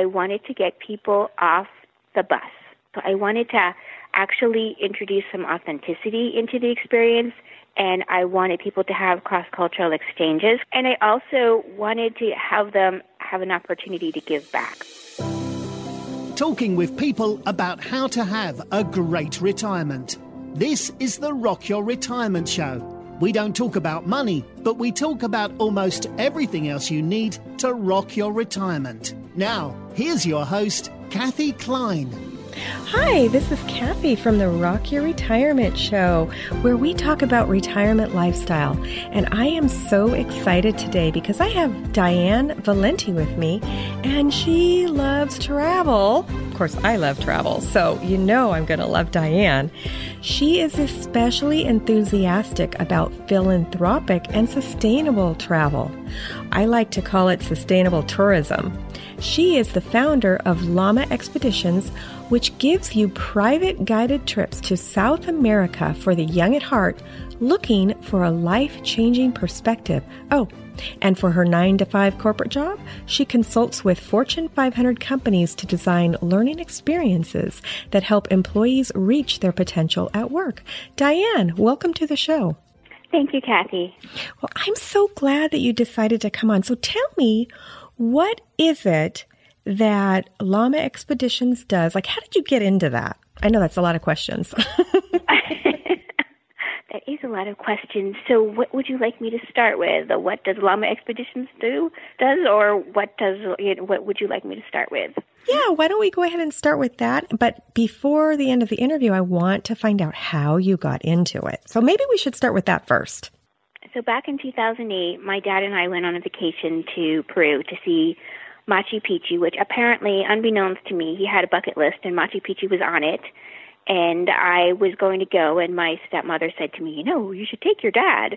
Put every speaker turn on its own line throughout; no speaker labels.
I wanted to get people off the bus. So I wanted to actually introduce some authenticity into the experience and I wanted people to have cross cultural exchanges. And I also wanted to have them have an opportunity to give back.
Talking with people about how to have a great retirement. This is the Rock Your Retirement Show. We don't talk about money, but we talk about almost everything else you need to rock your retirement. Now, here's your host, Kathy Kline.
Hi, this is Kathy from the Rock Your Retirement Show, where we talk about retirement lifestyle. And I am so excited today because I have Diane Valenti with me, and she loves travel. Of course, I love travel, so you know I'm going to love Diane. She is especially enthusiastic about philanthropic and sustainable travel. I like to call it sustainable tourism. She is the founder of Llama Expeditions which gives you private guided trips to South America for the young at heart looking for a life changing perspective. Oh, and for her 9 to 5 corporate job, she consults with Fortune 500 companies to design learning experiences that help employees reach their potential at work. Diane, welcome to the show.
Thank you, Kathy.
Well, I'm so glad that you decided to come on. So tell me, what is it that Llama Expeditions does. Like, how did you get into that? I know that's a lot of questions.
that is a lot of questions. So, what would you like me to start with? What does Llama Expeditions do? Does or what does what would you like me to start with?
Yeah, why don't we go ahead and start with that? But before the end of the interview, I want to find out how you got into it. So maybe we should start with that first.
So back in 2008, my dad and I went on a vacation to Peru to see Machu Picchu, which apparently, unbeknownst to me, he had a bucket list and Machu Picchu was on it. And I was going to go, and my stepmother said to me, You know, you should take your dad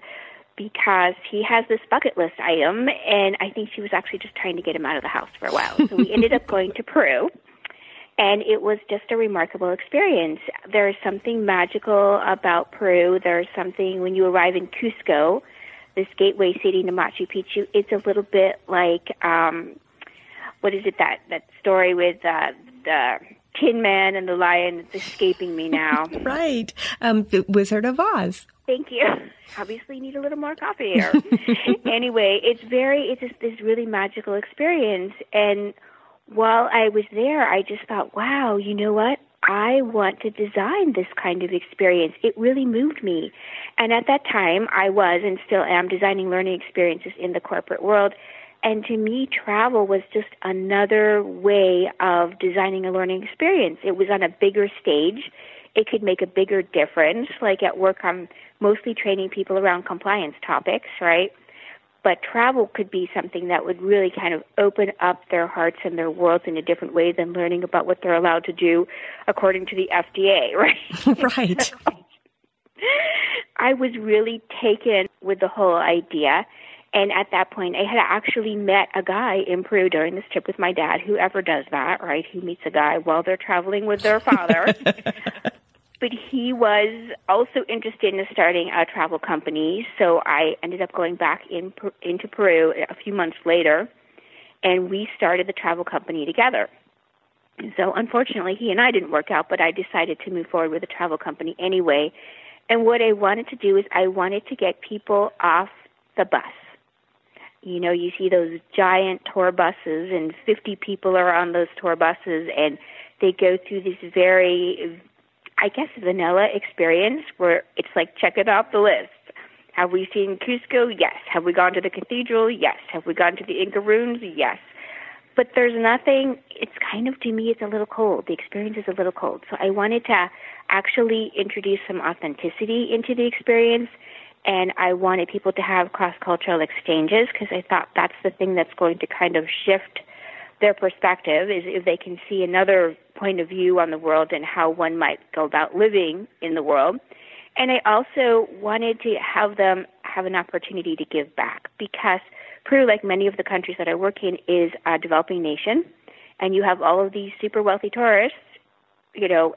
because he has this bucket list item. And I think she was actually just trying to get him out of the house for a while. So we ended up going to Peru. And it was just a remarkable experience. There is something magical about Peru. There's something when you arrive in Cusco, this gateway city to Machu Picchu, it's a little bit like um, what is it that that story with uh, the Tin Man and the Lion? It's escaping me now.
right, um, the Wizard of Oz.
Thank you. Obviously, need a little more coffee here. anyway, it's very it's just this really magical experience, and while I was there, I just thought, wow, you know what? I want to design this kind of experience. It really moved me. And at that time, I was and still am designing learning experiences in the corporate world. And to me, travel was just another way of designing a learning experience. It was on a bigger stage. It could make a bigger difference. Like at work, I'm mostly training people around compliance topics, right? But travel could be something that would really kind of open up their hearts and their worlds in a different way than learning about what they're allowed to do according to the FDA,
right? right.
I was really taken with the whole idea and at that point, I had actually met a guy in Peru during this trip with my dad. Whoever does that, right? Who meets a guy while they're traveling with their father. but he was also interested in starting a travel company. So I ended up going back in into Peru a few months later, and we started the travel company together. So unfortunately, he and I didn't work out, but I decided to move forward with the travel company anyway. And what I wanted to do is I wanted to get people off the bus you know, you see those giant tour buses, and 50 people are on those tour buses, and they go through this very, I guess, vanilla experience where it's like, check it off the list. Have we seen Cusco? Yes. Have we gone to the cathedral? Yes. Have we gone to the Inca ruins? Yes. But there's nothing, it's kind of, to me, it's a little cold. The experience is a little cold. So I wanted to actually introduce some authenticity into the experience and I wanted people to have cross cultural exchanges because I thought that's the thing that's going to kind of shift their perspective is if they can see another point of view on the world and how one might go about living in the world. And I also wanted to have them have an opportunity to give back because Peru, like many of the countries that I work in, is a developing nation, and you have all of these super wealthy tourists, you know,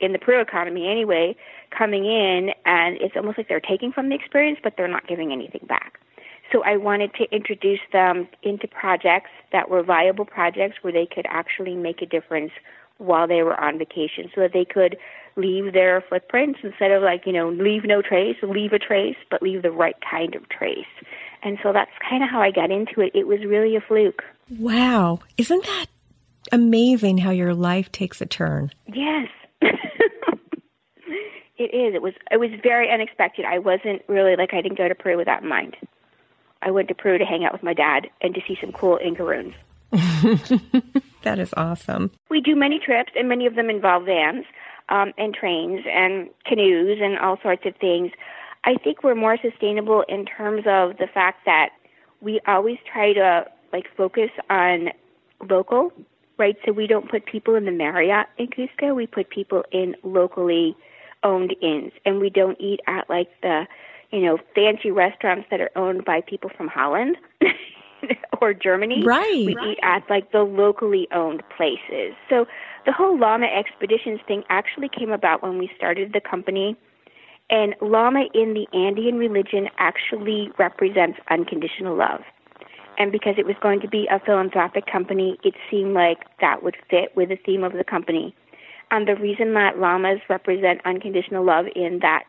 in the Peru economy anyway, coming in, and it's almost like they're taking from the experience, but they're not giving anything back. So I wanted to introduce them into projects that were viable projects where they could actually make a difference while they were on vacation so that they could leave their footprints instead of like, you know, leave no trace, leave a trace, but leave the right kind of trace. And so that's kind of how I got into it. It was really a fluke.
Wow. Isn't that amazing how your life takes a turn?
Yes. it is. It was it was very unexpected. I wasn't really like I didn't go to Peru with that in mind. I went to Peru to hang out with my dad and to see some cool Inca ruins.
that is awesome.
We do many trips, and many of them involve vans um, and trains and canoes and all sorts of things. I think we're more sustainable in terms of the fact that we always try to like focus on local, right? So we don't put people in the Marriott in Cusco. We put people in locally owned inns, and we don't eat at like the you know fancy restaurants that are owned by people from Holland. or Germany.
Right.
We
right.
eat at like the locally owned places. So the whole llama expeditions thing actually came about when we started the company and llama in the Andean religion actually represents unconditional love. And because it was going to be a philanthropic company, it seemed like that would fit with the theme of the company. And the reason that llamas represent unconditional love in that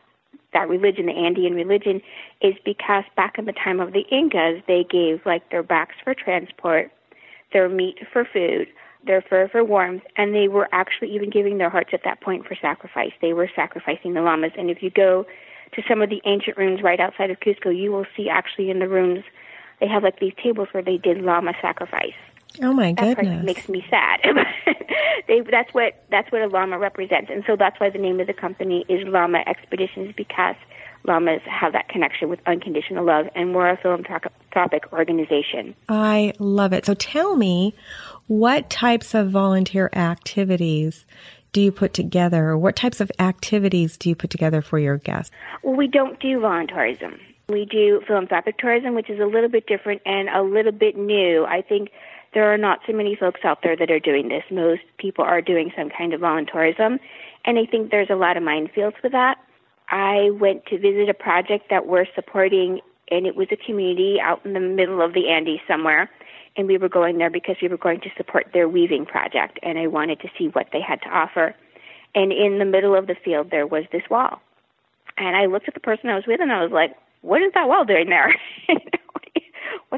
that religion, the Andean religion, is because back in the time of the Incas, they gave like their backs for transport, their meat for food, their fur for warmth, and they were actually even giving their hearts at that point for sacrifice. They were sacrificing the llamas. And if you go to some of the ancient ruins right outside of Cusco, you will see actually in the ruins they have like these tables where they did llama sacrifice.
Oh my
goodness!
That
makes me sad. they, that's what that's what a llama represents, and so that's why the name of the company is Llama Expeditions because llamas have that connection with unconditional love, and we're a philanthropic organization.
I love it. So tell me, what types of volunteer activities do you put together, or what types of activities do you put together for your guests?
Well, we don't do volunteerism. We do philanthropic tourism, which is a little bit different and a little bit new. I think there are not so many folks out there that are doing this. Most people are doing some kind of volunteerism, and I think there's a lot of minefields with that. I went to visit a project that we're supporting, and it was a community out in the middle of the Andes somewhere and we were going there because we were going to support their weaving project and I wanted to see what they had to offer. And in the middle of the field there was this wall. And I looked at the person I was with and I was like, What is that wall doing there?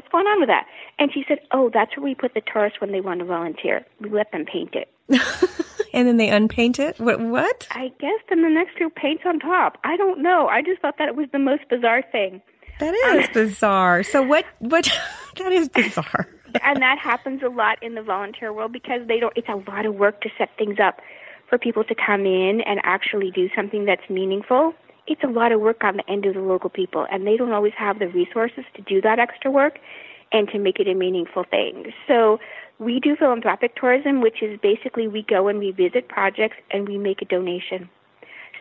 What's going on with that? And she said, Oh, that's where we put the tourists when they want to volunteer. We let them paint it.
and then they unpaint it? What what?
I guess then the next group paints on top. I don't know. I just thought that it was the most bizarre thing.
That is um, bizarre. So what what that is bizarre
and that happens a lot in the volunteer world because they don't it's a lot of work to set things up for people to come in and actually do something that's meaningful it's a lot of work on the end of the local people and they don't always have the resources to do that extra work and to make it a meaningful thing. So we do philanthropic tourism which is basically we go and we visit projects and we make a donation.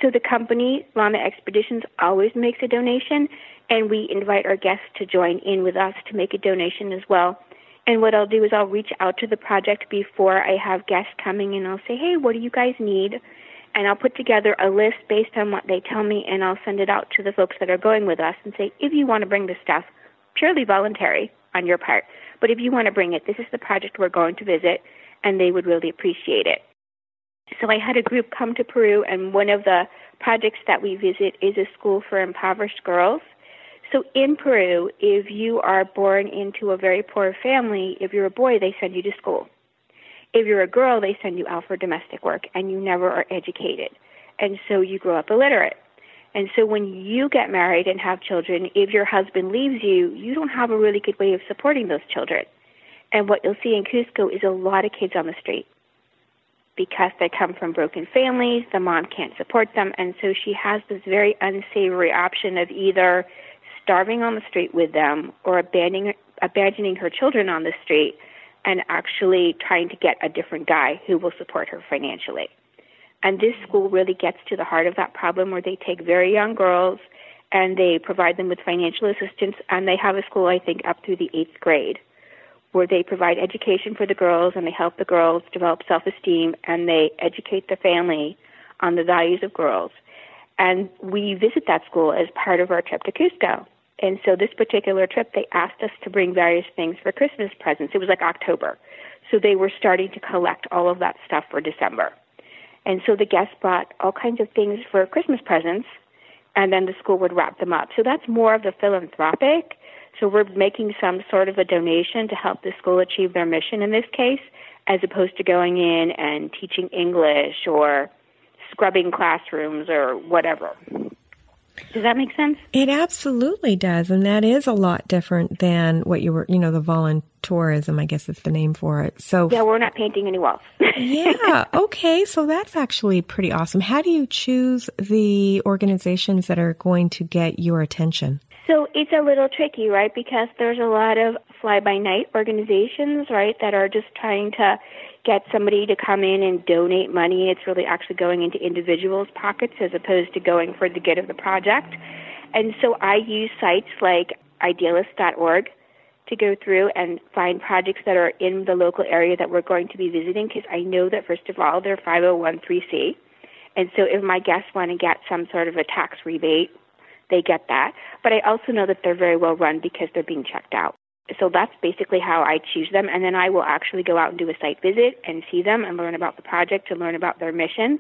So the company llama expeditions always makes a donation and we invite our guests to join in with us to make a donation as well. And what I'll do is I'll reach out to the project before I have guests coming and I'll say, hey, what do you guys need? And I'll put together a list based on what they tell me and I'll send it out to the folks that are going with us and say, if you want to bring this stuff, purely voluntary on your part, but if you want to bring it, this is the project we're going to visit and they would really appreciate it. So I had a group come to Peru and one of the projects that we visit is a school for impoverished girls so in Peru, if you are born into a very poor family, if you're a boy, they send you to school. If you're a girl, they send you out for domestic work and you never are educated. And so you grow up illiterate. And so when you get married and have children, if your husband leaves you, you don't have a really good way of supporting those children. And what you'll see in Cusco is a lot of kids on the street because they come from broken families, the mom can't support them, and so she has this very unsavory option of either starving on the street with them or abandoning abandoning her children on the street and actually trying to get a different guy who will support her financially. And this school really gets to the heart of that problem where they take very young girls and they provide them with financial assistance and they have a school I think up through the 8th grade where they provide education for the girls and they help the girls develop self-esteem and they educate the family on the values of girls. And we visit that school as part of our trip to Cusco And so this particular trip, they asked us to bring various things for Christmas presents. It was like October. So they were starting to collect all of that stuff for December. And so the guests brought all kinds of things for Christmas presents, and then the school would wrap them up. So that's more of the philanthropic. So we're making some sort of a donation to help the school achieve their mission in this case, as opposed to going in and teaching English or scrubbing classrooms or whatever. Does that make sense?
It absolutely does. And that is a lot different than what you were, you know, the voluntourism, I guess is the name for it. So,
yeah, we're not painting any walls.
yeah. Okay. So that's actually pretty awesome. How do you choose the organizations that are going to get your attention?
So it's a little tricky, right? Because there's a lot of fly by night organizations, right, that are just trying to get somebody to come in and donate money. It's really actually going into individuals' pockets as opposed to going for the good of the project. And so I use sites like idealist.org to go through and find projects that are in the local area that we're going to be visiting because I know that, first of all, they're 501c. And so if my guests want to get some sort of a tax rebate they get that. But I also know that they're very well run because they're being checked out. So that's basically how I choose them. And then I will actually go out and do a site visit and see them and learn about the project and learn about their mission.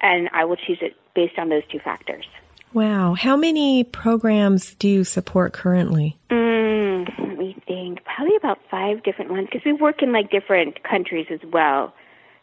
And I will choose it based on those two factors.
Wow. How many programs do you support currently?
Mm, let me think. Probably about five different ones because we work in like different countries as well.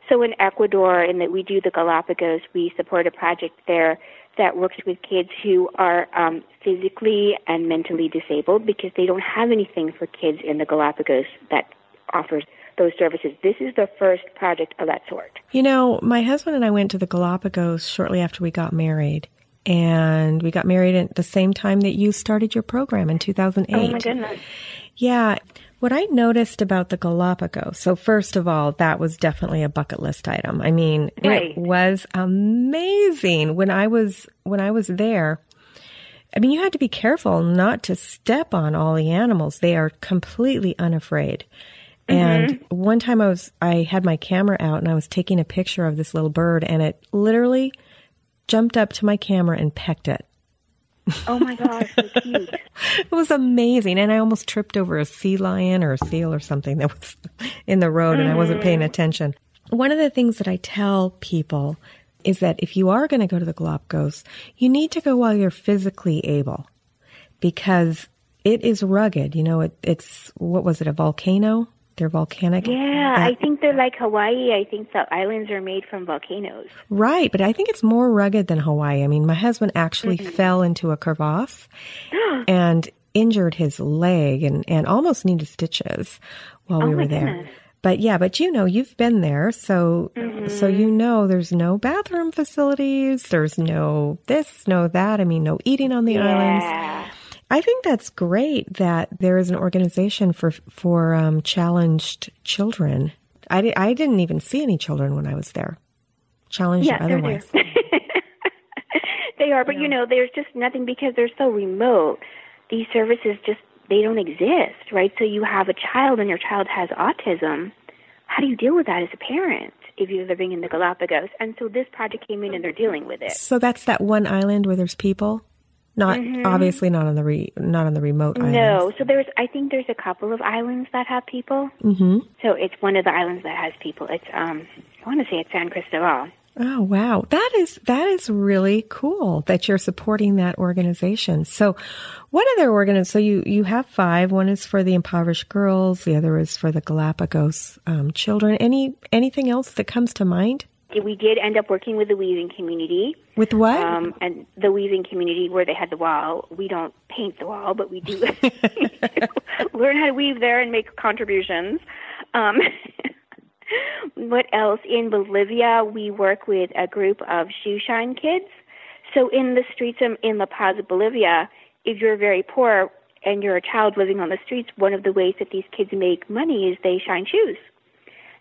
So in Ecuador, in that we do the Galapagos, we support a project there that works with kids who are um, physically and mentally disabled because they don't have anything for kids in the Galapagos that offers those services. This is the first project of that sort.
You know, my husband and I went to the Galapagos shortly after we got married. And we got married at the same time that you started your program in 2008. Oh
my goodness.
Yeah. What I noticed about the Galapagos, so first of all, that was definitely a bucket list item. I mean, right. it was amazing when I was when I was there. I mean, you had to be careful not to step on all the animals. They are completely unafraid. Mm-hmm. And one time I was I had my camera out and I was taking a picture of this little bird and it literally jumped up to my camera and pecked it.
Oh my gosh, so cute.
it was amazing. And I almost tripped over a sea lion or a seal or something that was in the road and I wasn't paying mm. attention. One of the things that I tell people is that if you are going to go to the Galapagos, you need to go while you're physically able because it is rugged. You know, it, it's, what was it, a volcano? They're volcanic.
Yeah, I think they're like Hawaii. I think the islands are made from volcanoes.
Right, but I think it's more rugged than Hawaii. I mean, my husband actually mm-hmm. fell into a crevasse and injured his leg and, and almost needed stitches while
oh
we were there.
Goodness.
But yeah, but you know, you've been there, so mm-hmm. so you know there's no bathroom facilities, there's no this, no that. I mean, no eating on the
yeah.
islands. I think that's great that there is an organization for for um, challenged children. I, di- I didn't even see any children when I was there, challenged
yeah,
otherwise.
they are, but yeah. you know, there's just nothing because they're so remote. These services just they don't exist, right? So you have a child and your child has autism. How do you deal with that as a parent? if you're living in the Galapagos. And so this project came in and they're dealing with it.
So that's that one island where there's people? Not mm-hmm. obviously not on the re, not on the remote islands.
No, so there's I think there's a couple of islands that have people.
Mm-hmm.
So it's one of the islands that has people. It's um I want to say it's San Cristobal.
Oh wow, that is that is really cool that you're supporting that organization. So, what other organizations? So you you have five. One is for the impoverished girls. The other is for the Galapagos um, children. Any anything else that comes to mind?
We did end up working with the weaving community.
With what?
Um, and the weaving community where they had the wall. We don't paint the wall, but we do learn how to weave there and make contributions. Um, what else? In Bolivia, we work with a group of shoe shine kids. So in the streets in, in La Paz, Bolivia, if you're very poor and you're a child living on the streets, one of the ways that these kids make money is they shine shoes.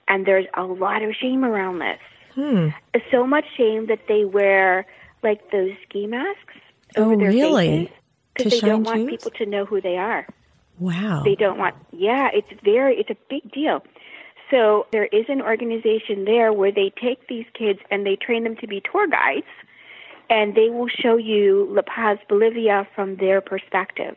And there's a lot of shame around this.
Hmm.
So much shame that they wear like those ski masks over
oh,
their
really?
because they don't want people to know who they are.
Wow.
They don't want. Yeah, it's very. It's a big deal. So there is an organization there where they take these kids and they train them to be tour guides, and they will show you La Paz, Bolivia from their perspective.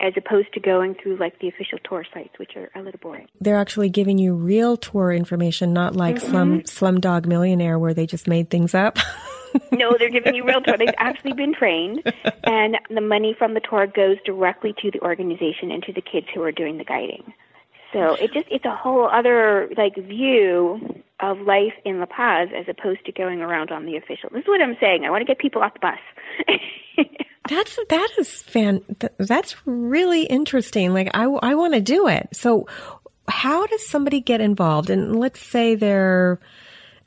As opposed to going through like the official tour sites, which are a little boring.
They're actually giving you real tour information, not like mm-hmm. Slum Slumdog Millionaire where they just made things up.
no, they're giving you real tour. They've actually been trained, and the money from the tour goes directly to the organization and to the kids who are doing the guiding. So it just it's a whole other like view of life in La Paz as opposed to going around on the official. This is what I'm saying. I want to get people off the bus.
that's that is fan. That's really interesting. Like I I want to do it. So how does somebody get involved? And let's say they're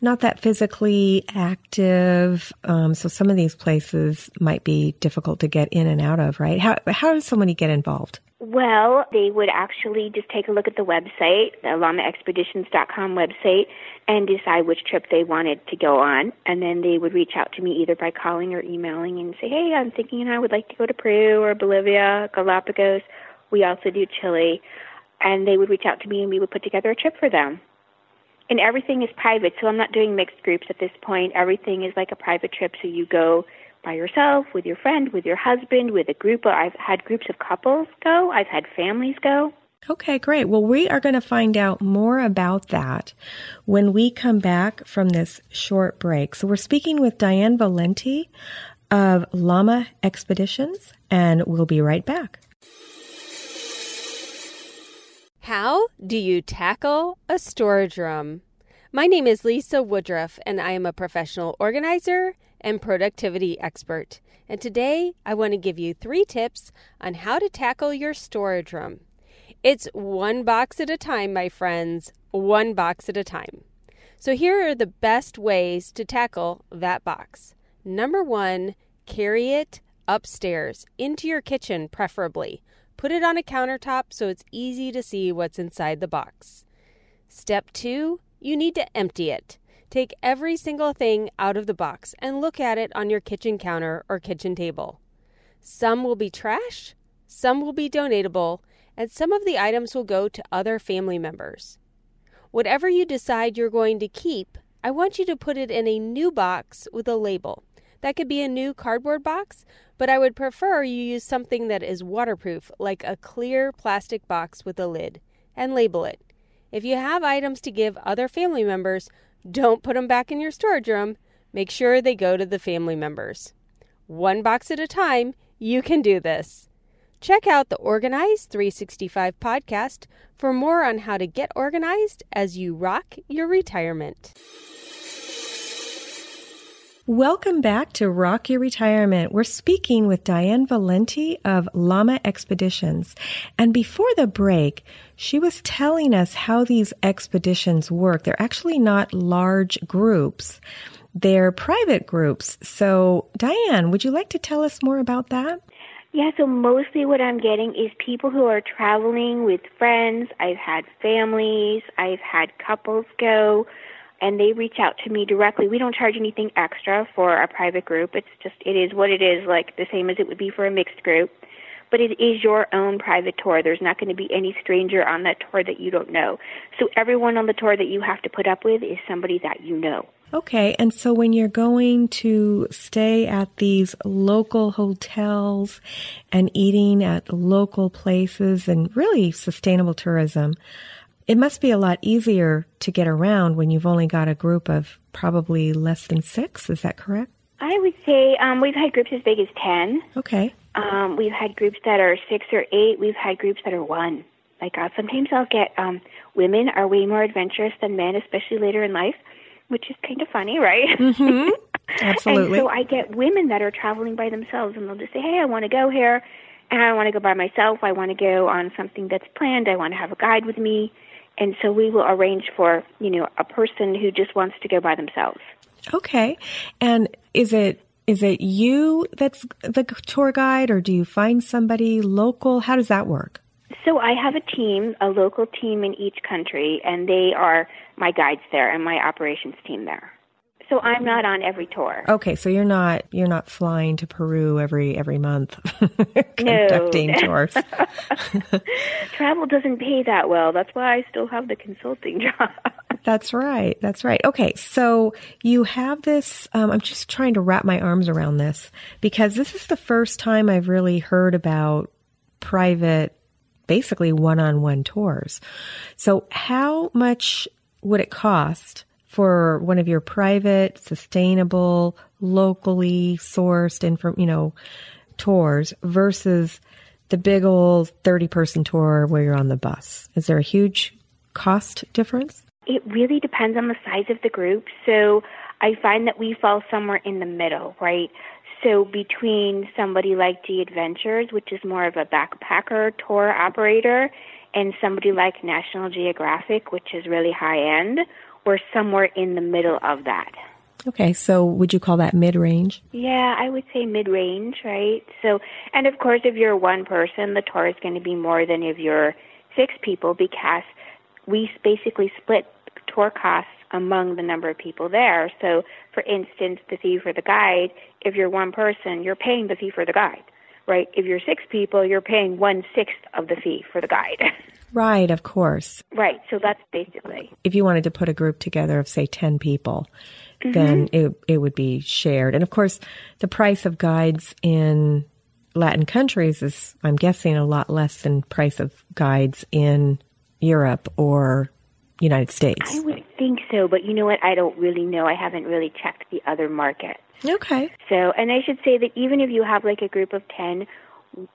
not that physically active. Um, so some of these places might be difficult to get in and out of, right? How, how does somebody get involved?
Well, they would actually just take a look at the website, the llamaexpeditions.com website, and decide which trip they wanted to go on. And then they would reach out to me either by calling or emailing and say, hey, I'm thinking I would like to go to Peru or Bolivia, Galapagos. We also do Chile. And they would reach out to me and we would put together a trip for them and everything is private. So I'm not doing mixed groups at this point. Everything is like a private trip. So you go by yourself, with your friend, with your husband, with a group. I've had groups of couples go. I've had families go.
Okay, great. Well, we are going to find out more about that when we come back from this short break. So we're speaking with Diane Valenti of Llama Expeditions, and we'll be right back.
How do you tackle a storage room? My name is Lisa Woodruff, and I am a professional organizer and productivity expert. And today I want to give you three tips on how to tackle your storage room. It's one box at a time, my friends, one box at a time. So here are the best ways to tackle that box. Number one, carry it upstairs into your kitchen, preferably. Put it on a countertop so it's easy to see what's inside the box. Step two, you need to empty it. Take every single thing out of the box and look at it on your kitchen counter or kitchen table. Some will be trash, some will be donatable, and some of the items will go to other family members. Whatever you decide you're going to keep, I want you to put it in a new box with a label. That could be a new cardboard box, but I would prefer you use something that is waterproof, like a clear plastic box with a lid, and label it. If you have items to give other family members, don't put them back in your storage room. Make sure they go to the family members. One box at a time, you can do this. Check out the Organize 365 podcast for more on how to get organized as you rock your retirement.
Welcome back to Rock Your Retirement. We're speaking with Diane Valenti of Llama Expeditions. And before the break, she was telling us how these expeditions work. They're actually not large groups. They're private groups. So, Diane, would you like to tell us more about that?
Yeah, so mostly what I'm getting is people who are traveling with friends. I've had families, I've had couples go and they reach out to me directly. We don't charge anything extra for a private group. It's just it is what it is, like the same as it would be for a mixed group. But it is your own private tour. There's not going to be any stranger on that tour that you don't know. So everyone on the tour that you have to put up with is somebody that you know.
Okay, and so when you're going to stay at these local hotels and eating at local places and really sustainable tourism, it must be a lot easier to get around when you've only got a group of probably less than six. Is that correct?
I would say um, we've had groups as big as 10.
Okay.
Um, we've had groups that are six or eight. We've had groups that are one. Like uh, sometimes I'll get um, women are way more adventurous than men, especially later in life, which is kind of funny, right?
Mm-hmm. Absolutely.
and so I get women that are traveling by themselves, and they'll just say, "Hey, I want to go here, and I want to go by myself. I want to go on something that's planned. I want to have a guide with me." And so we will arrange for you know a person who just wants to go by themselves.
Okay, and is it is it you that's the tour guide, or do you find somebody local? How does that work?
So I have a team, a local team in each country, and they are my guides there and my operations team there. So I'm not on every tour.
Okay, so you're not you're not flying to Peru every every month conducting tours.
Travel doesn't pay that well. That's why I still have the consulting job.
That's right. That's right. Okay, so you have this. Um, I'm just trying to wrap my arms around this because this is the first time I've really heard about private, basically one on one tours. So, how much would it cost for one of your private, sustainable, locally sourced, and from, you know, tours versus the big old 30 person tour where you're on the bus? Is there a huge cost difference?
It really depends on the size of the group. So I find that we fall somewhere in the middle, right? So between somebody like G Adventures, which is more of a backpacker tour operator, and somebody like National Geographic, which is really high end, we're somewhere in the middle of that.
Okay, so would you call that mid range?
Yeah, I would say mid range, right? So, and of course, if you're one person, the tour is going to be more than if you're six people because we basically split tour costs among the number of people there. So, for instance, the fee for the guide, if you're one person, you're paying the fee for the guide, right? If you're six people, you're paying one sixth of the fee for the guide.
Right, of course.
Right, so that's basically.
If you wanted to put a group together of, say, 10 people, mm-hmm. then it, it would be shared. And of course, the price of guides in Latin countries is, I'm guessing, a lot less than price of guides in Europe or United States.
I would think so, but you know what? I don't really know. I haven't really checked the other markets.
Okay.
So, and I should say that even if you have like a group of 10,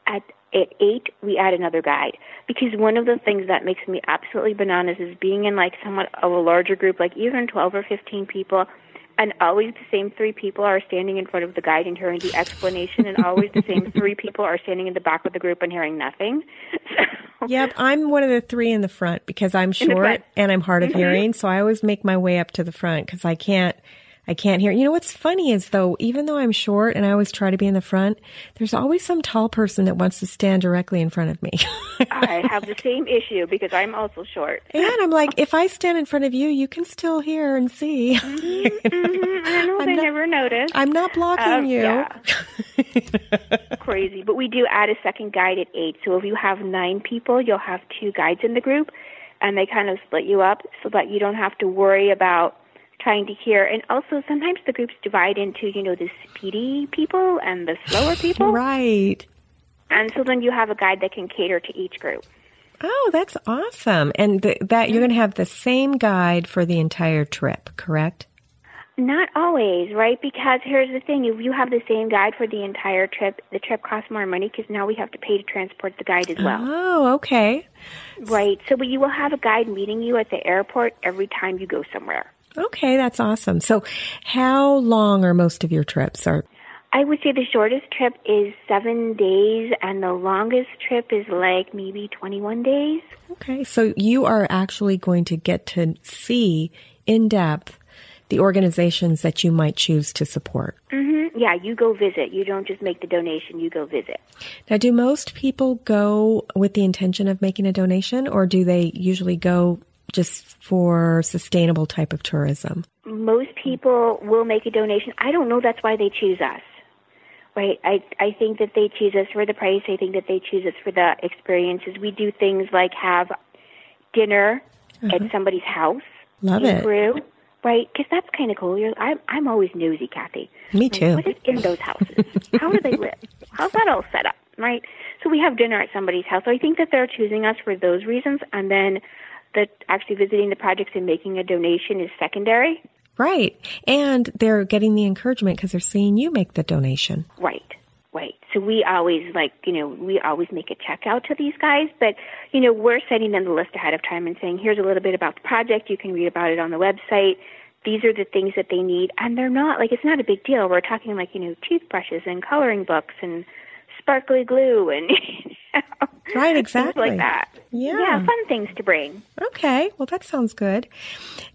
at, at 8, we add another guide. Because one of the things that makes me absolutely bananas is being in like somewhat of a larger group, like even 12 or 15 people, and always the same three people are standing in front of the guide and hearing the explanation, and always the same three people are standing in the back of the group and hearing nothing.
So, yep, I'm one of the three in the front because I'm short and I'm hard of mm-hmm. hearing, so I always make my way up to the front because I can't I can't hear. You know what's funny is though, even though I'm short and I always try to be in the front, there's always some tall person that wants to stand directly in front of me.
I have the same issue because I'm also short.
And I'm like, if I stand in front of you, you can still hear and see.
Mm-hmm, mm-hmm. I know I'm they not, never notice.
I'm not blocking um, you.
Yeah. Crazy. But we do add a second guide at eight. So if you have nine people, you'll have two guides in the group and they kind of split you up so that you don't have to worry about trying to hear. And also, sometimes the groups divide into, you know, the speedy people and the slower people.
right.
And so then you have a guide that can cater to each group.
Oh, that's awesome. And th- that you're going to have the same guide for the entire trip, correct?
Not always, right? Because here's the thing: if you have the same guide for the entire trip, the trip costs more money because now we have to pay to transport the guide as well.
Oh, okay.
Right. So, but you will have a guide meeting you at the airport every time you go somewhere.
Okay, that's awesome. So, how long are most of your trips? Are
I would say the shortest trip is seven days, and the longest trip is like maybe 21 days.
Okay, so you are actually going to get to see in depth the organizations that you might choose to support.
Mm-hmm. Yeah, you go visit. You don't just make the donation, you go visit.
Now, do most people go with the intention of making a donation, or do they usually go just for sustainable type of tourism?
Most people will make a donation. I don't know that's why they choose us. Right. I I think that they choose us for the price. I think that they choose us for the experiences. We do things like have dinner uh-huh. at somebody's house.
Love it.
Right? Because that's kind of cool. You're, I'm I'm always nosy, Kathy.
Me too.
Like, what is in those houses? How do they live? How's that all set up? Right. So we have dinner at somebody's house. So I think that they're choosing us for those reasons, and then that actually visiting the projects and making a donation is secondary.
Right. And they're getting the encouragement because they're seeing you make the donation.
Right. Right. So we always like, you know, we always make a check out to these guys, but, you know, we're sending them the list ahead of time and saying, here's a little bit about the project. You can read about it on the website. These are the things that they need. And they're not, like, it's not a big deal. We're talking like, you know, toothbrushes and coloring books and sparkly glue and
right exactly
like that.
Yeah.
Yeah fun things to bring.
Okay well that sounds good.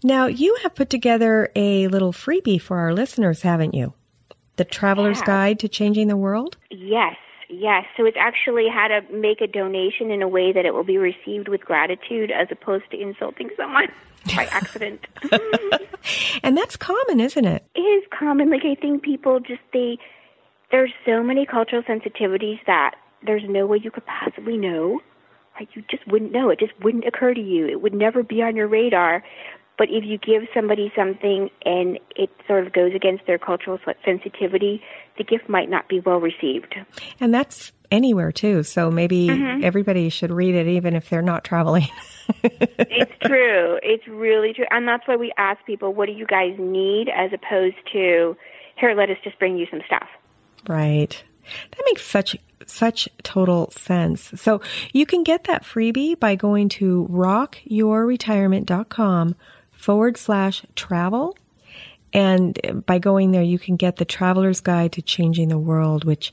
Now you have put together a little freebie for our listeners haven't you? The traveler's yeah. guide to changing the world?
Yes yes. So it's actually how to make a donation in a way that it will be received with gratitude as opposed to insulting someone by accident.
And that's common isn't it?
It is common. Like i think people just they there's so many cultural sensitivities that there's no way you could possibly know. Right? You just wouldn't know. It just wouldn't occur to you. It would never be on your radar. But if you give somebody something and it sort of goes against their cultural sensitivity, the gift might not be well received.
And that's anywhere too. So maybe mm-hmm. everybody should read it even if they're not traveling.
it's true. It's really true. And that's why we ask people, what do you guys need as opposed to, here, let us just bring you some stuff.
Right. That makes such such total sense. So you can get that freebie by going to rockyourretirement.com forward slash travel. And by going there, you can get the Traveler's Guide to Changing the World, which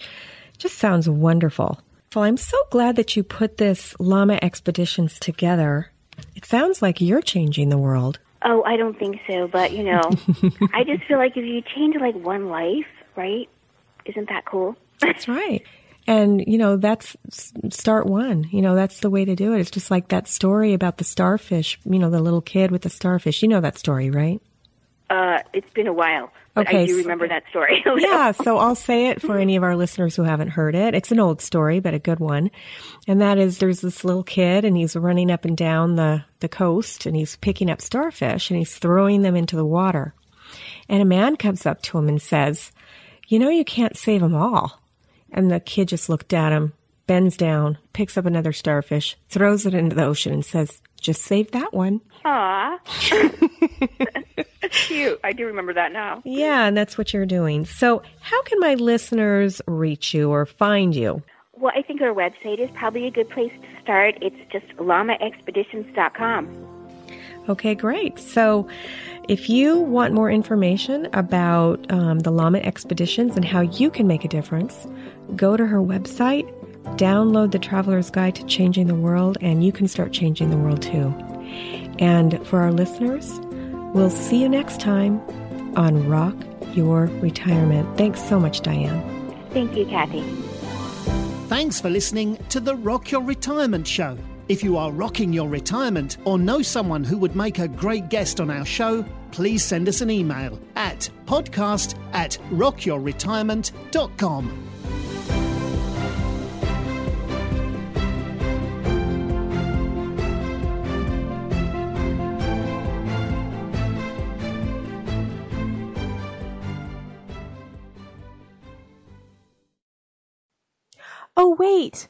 just sounds wonderful. Well, I'm so glad that you put this Llama Expeditions together. It sounds like you're changing the world.
Oh, I don't think so, but you know, I just feel like if you change like one life, right? Isn't that cool?
That's right. And, you know, that's start one. You know, that's the way to do it. It's just like that story about the starfish, you know, the little kid with the starfish. You know that story, right?
Uh, it's been a while. But okay, I do remember that story.
yeah, so I'll say it for any of our listeners who haven't heard it. It's an old story, but a good one. And that is there's this little kid and he's running up and down the, the coast and he's picking up starfish and he's throwing them into the water. And a man comes up to him and says, You know, you can't save them all. And the kid just looked at him, bends down, picks up another starfish, throws it into the ocean, and says, Just save that one.
Aw. cute. I do remember that now.
Yeah, and that's what you're doing. So, how can my listeners reach you or find you?
Well, I think our website is probably a good place to start. It's just llamaexpeditions.com.
Okay, great. So, if you want more information about um, the Llama Expeditions and how you can make a difference, go to her website, download the Traveler's Guide to Changing the World, and you can start changing the world too. And for our listeners, we'll see you next time on Rock Your Retirement. Thanks so much, Diane.
Thank you, Kathy.
Thanks for listening to the Rock Your Retirement Show. If you are rocking your retirement or know someone who would make a great guest on our show, please send us an email at podcast at rockyourretirement.com.
Oh, wait!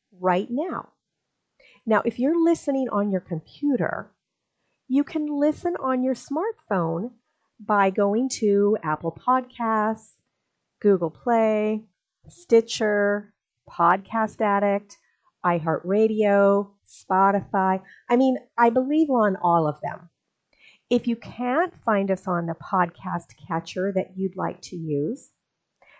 right now. Now, if you're listening on your computer, you can listen on your smartphone by going to Apple Podcasts, Google Play, Stitcher, Podcast Addict, iHeartRadio, Spotify. I mean, I believe on all of them. If you can't find us on the podcast catcher that you'd like to use,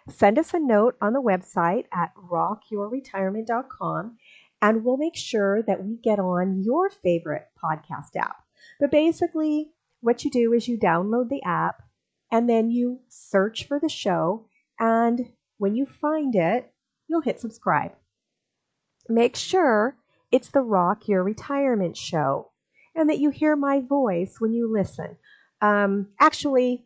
send us a note on the website at rockyourretirement.com and we'll make sure that we get on your favorite podcast app. But basically, what you do is you download the app and then you search for the show. And when you find it, you'll hit subscribe. Make sure it's the Rock Your Retirement Show and that you hear my voice when you listen. Um, actually,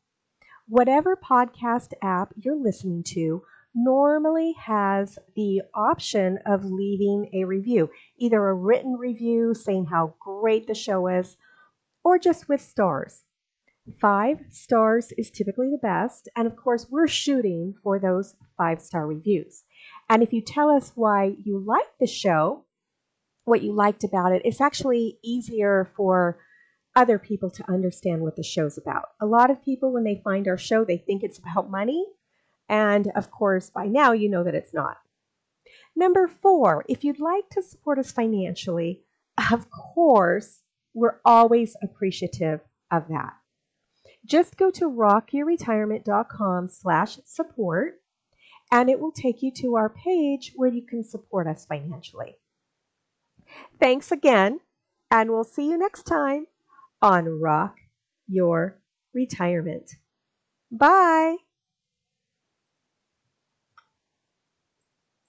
Whatever podcast app you're listening to normally has the option of leaving a review, either a written review saying how great the show is, or just with stars. Five stars is typically the best, and of course, we're shooting for those five star reviews. And if you tell us why you like the show, what you liked about it, it's actually easier for other people to understand what the show's about. A lot of people, when they find our show, they think it's about money. And of course, by now, you know that it's not. Number four, if you'd like to support us financially, of course, we're always appreciative of that. Just go to rockyourretirement.com slash support and it will take you to our page where you can support us financially. Thanks again, and we'll see you next time on Rock Your Retirement. Bye.